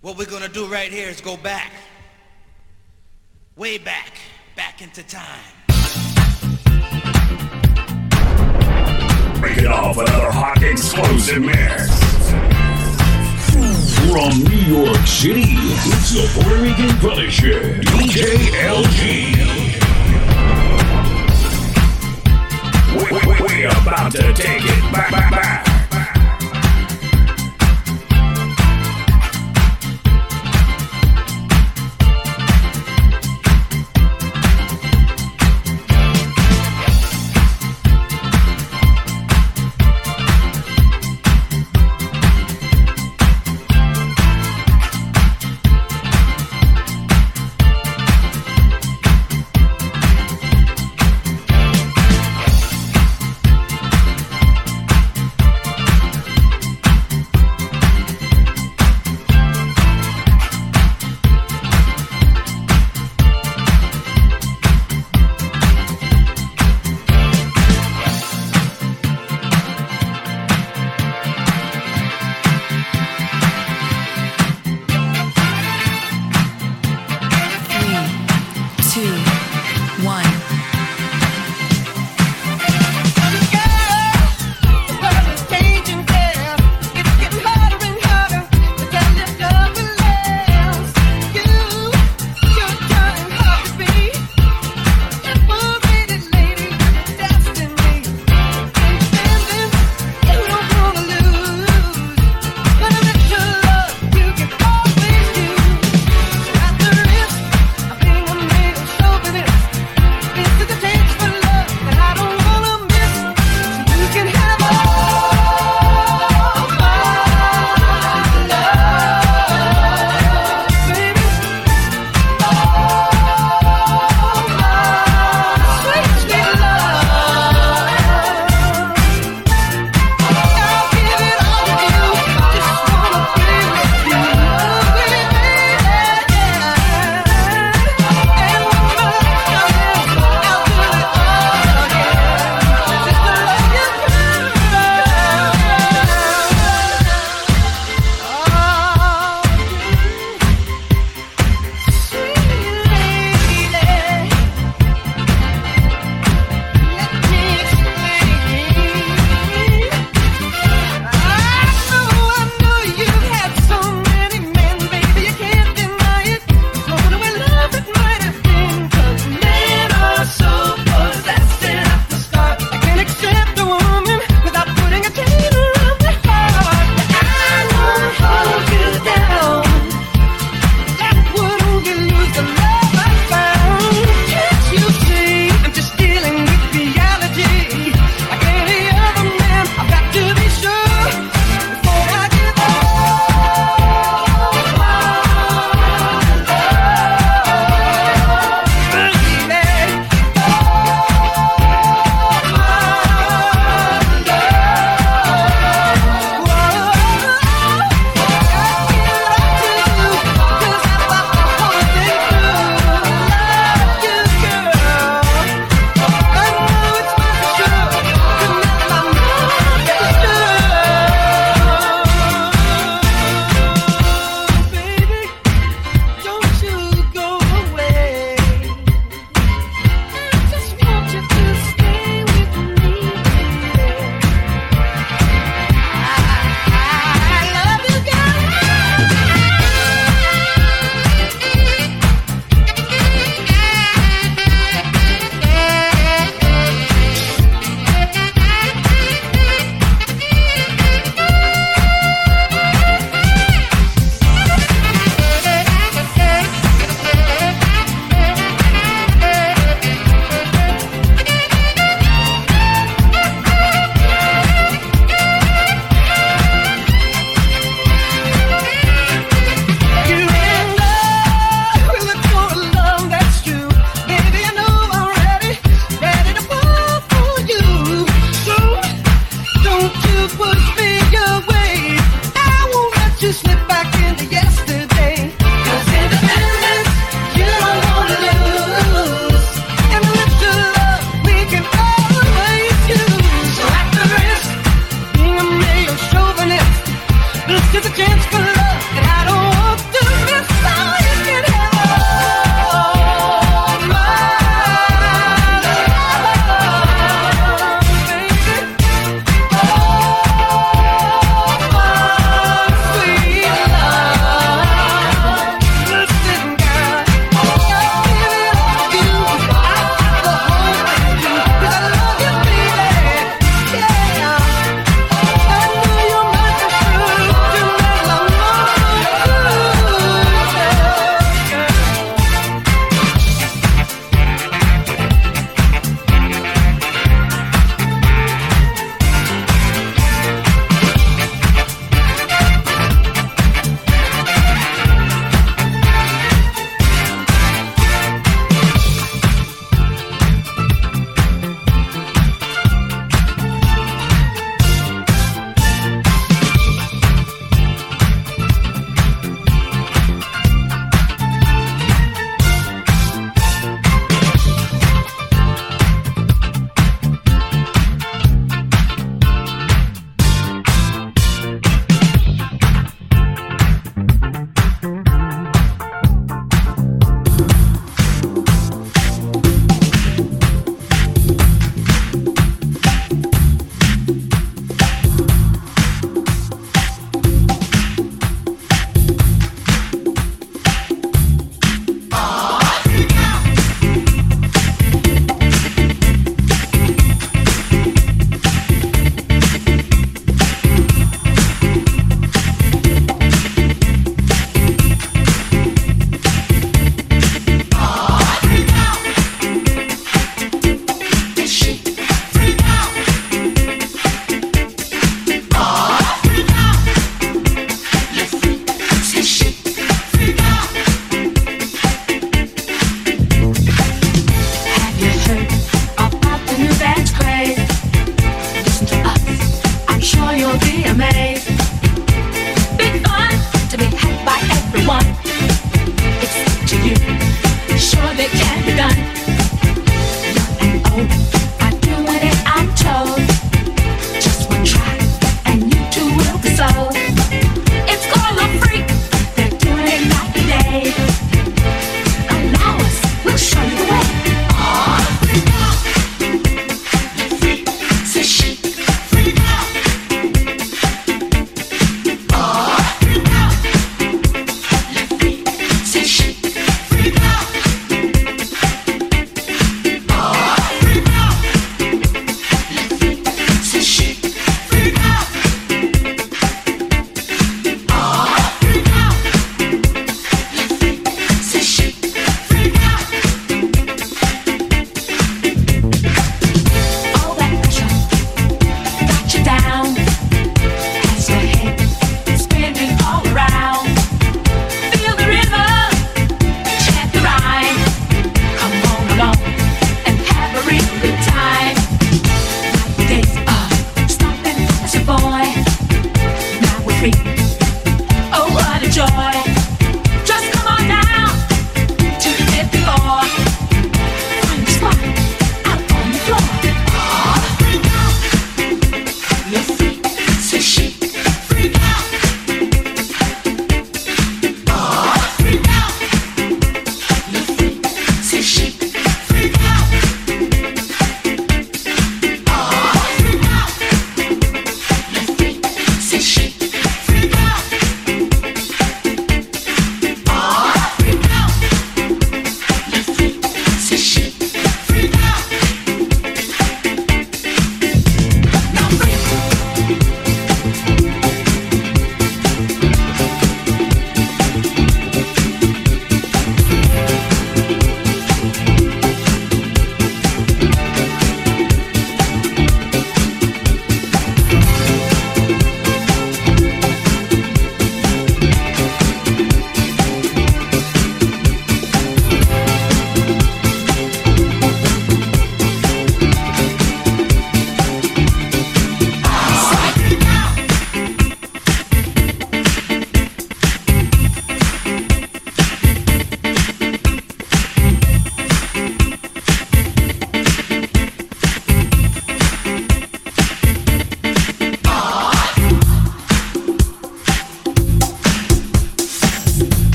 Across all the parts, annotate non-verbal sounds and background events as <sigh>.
What we're gonna do right here is go back. Way back. Back into time. Break it off another hot explosive mix. From New York City, it's the Puerto Rican Punisher, DJ LG. We, we, we about to take it back, back, back.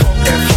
Fuck that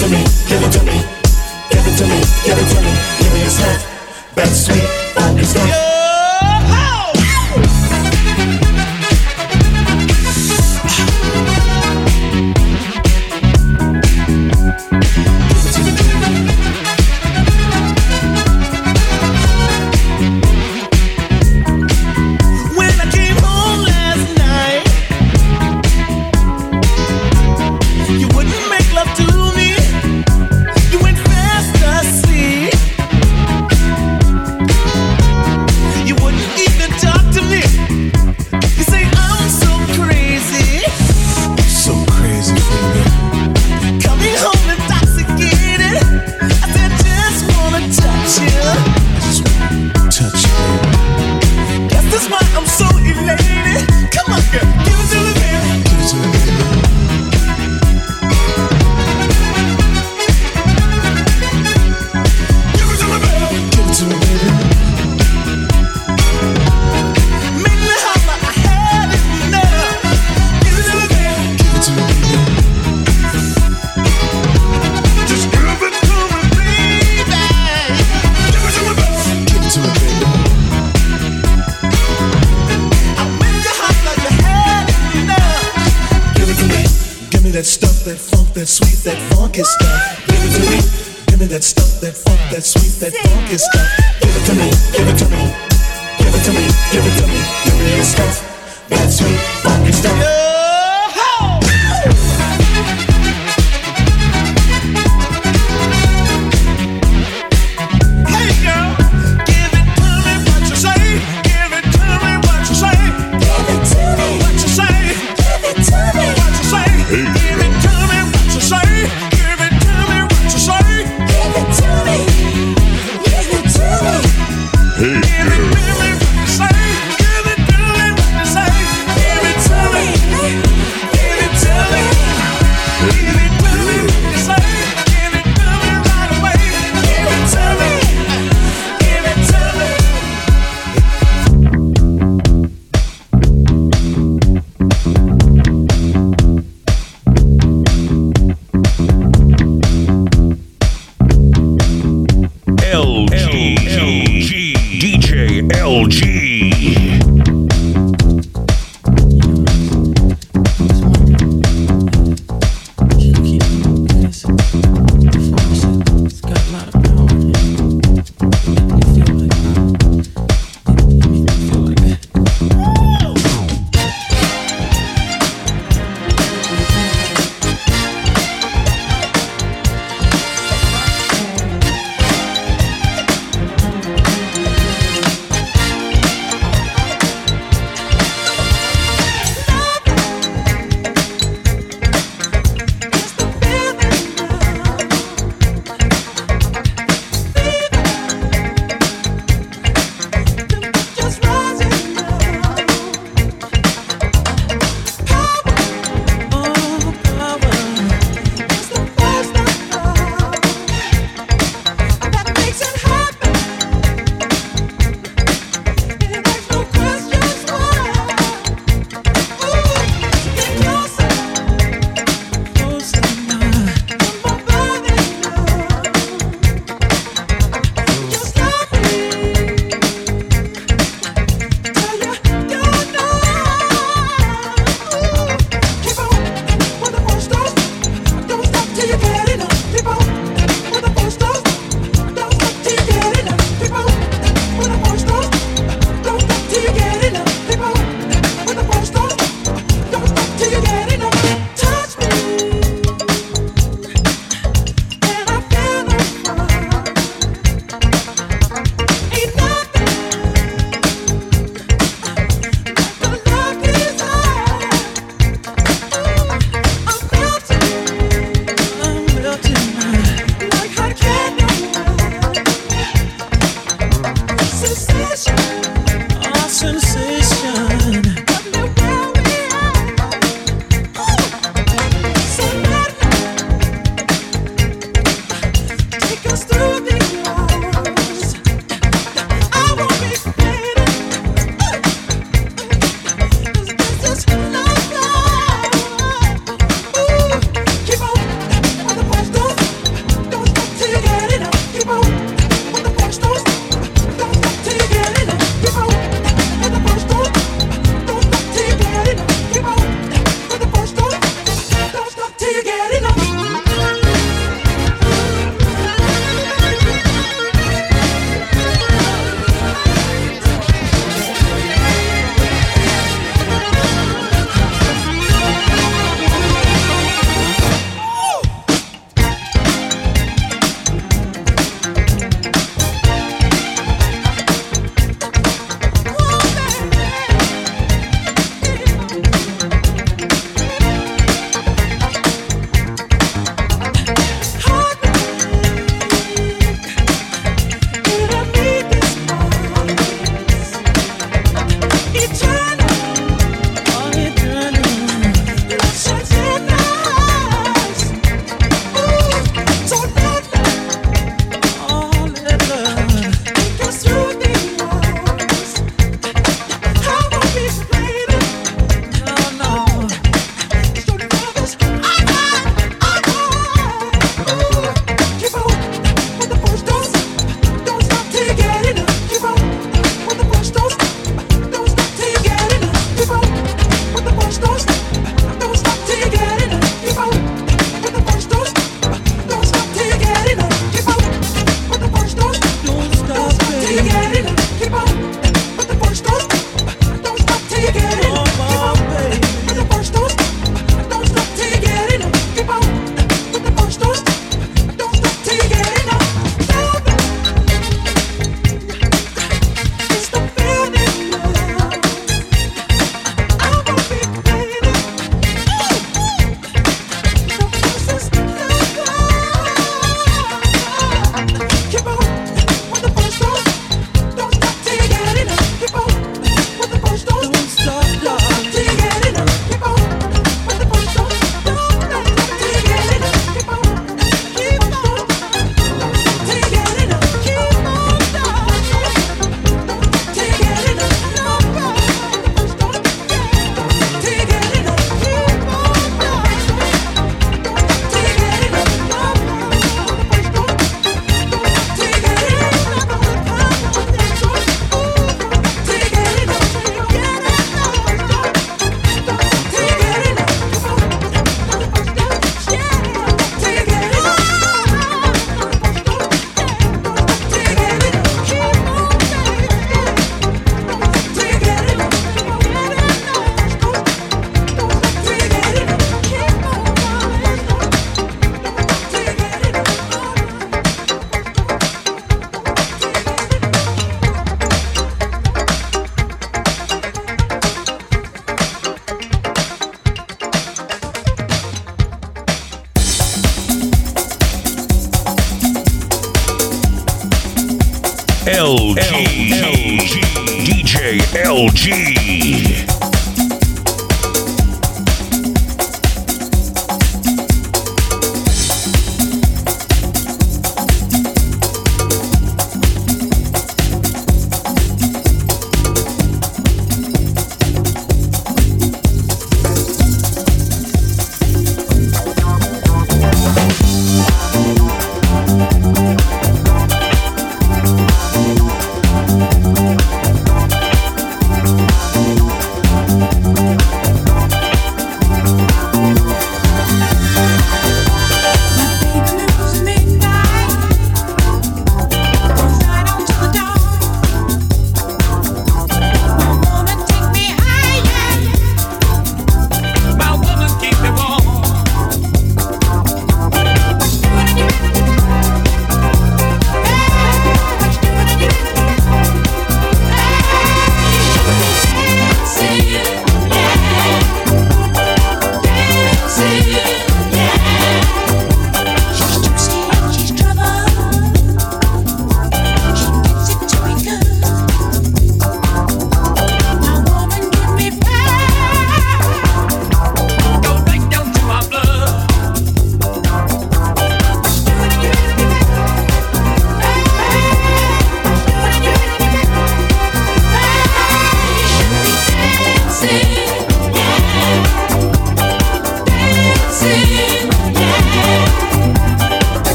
to me. Give it to me. Give it to me. Give it to me. Give me your stuff, that sweet, funky stuff. me that stuff, that funk, that sweet, that funky stuff. Give it to me. Give me that stuff, that funk, that sweet, that funky stuff. Give it to me. Give it to me. Give it to me. Give it to me. Give me that stuff. That sweet, funky stuff.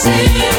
see.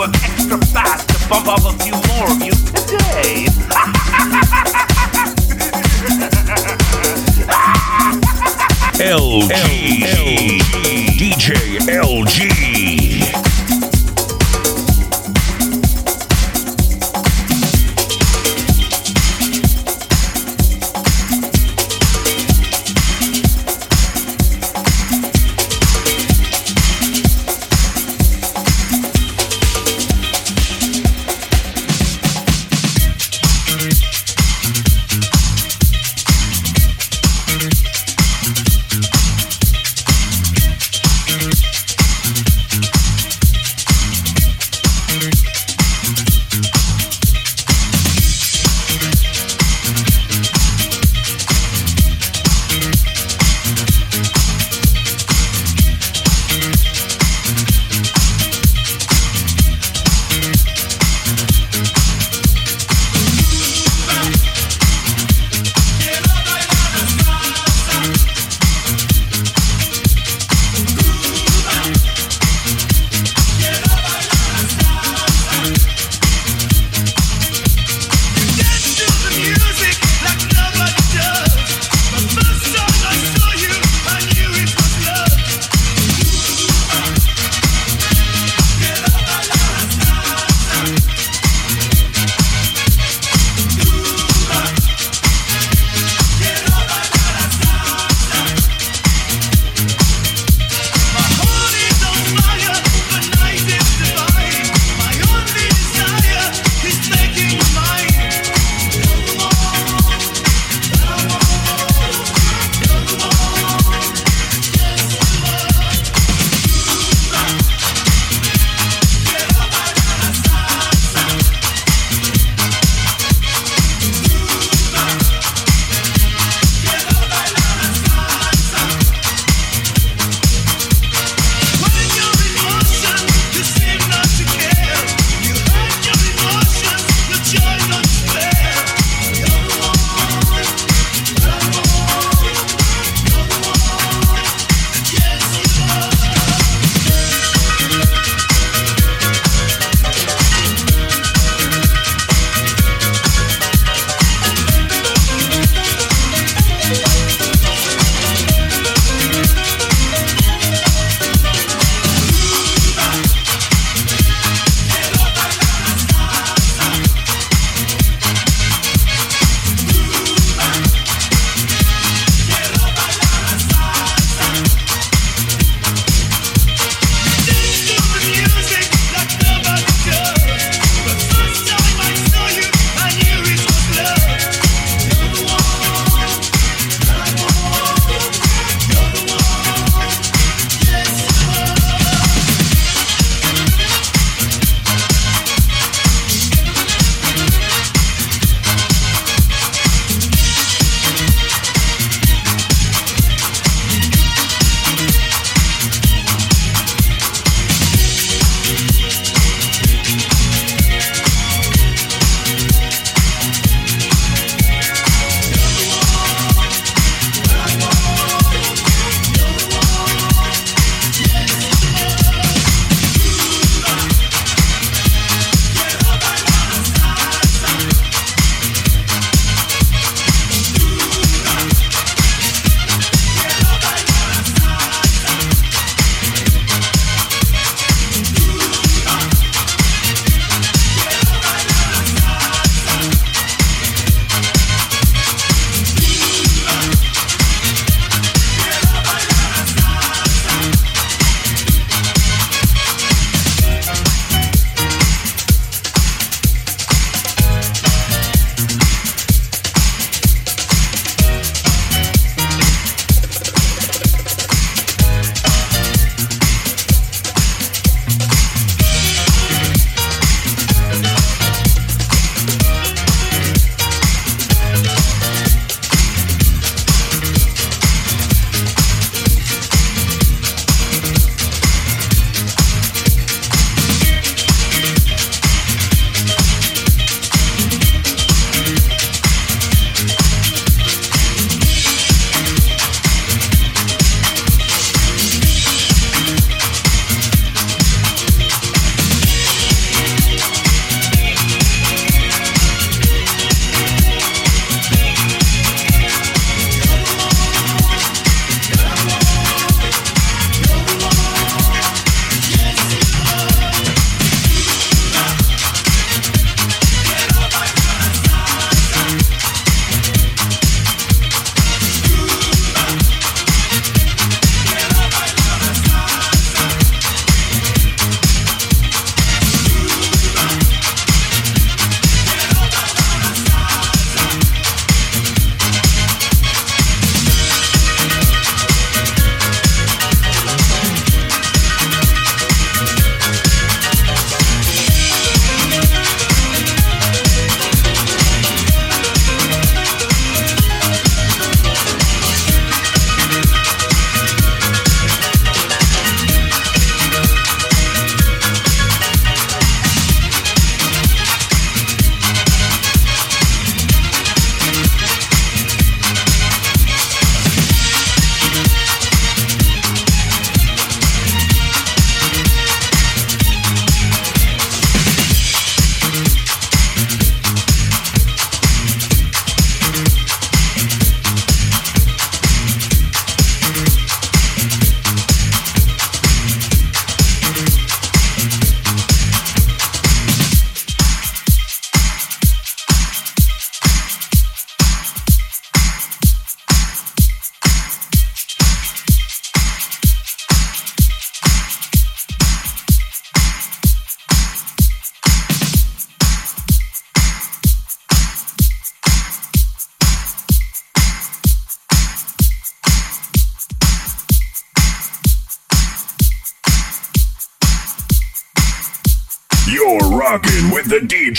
LG, of DJ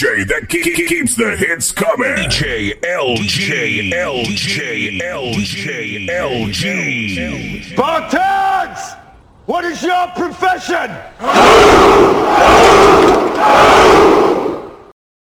DJ that ke- ke- keeps the hits coming. DJ LG, LG, LG, LG. Spartans! What is your profession? <laughs>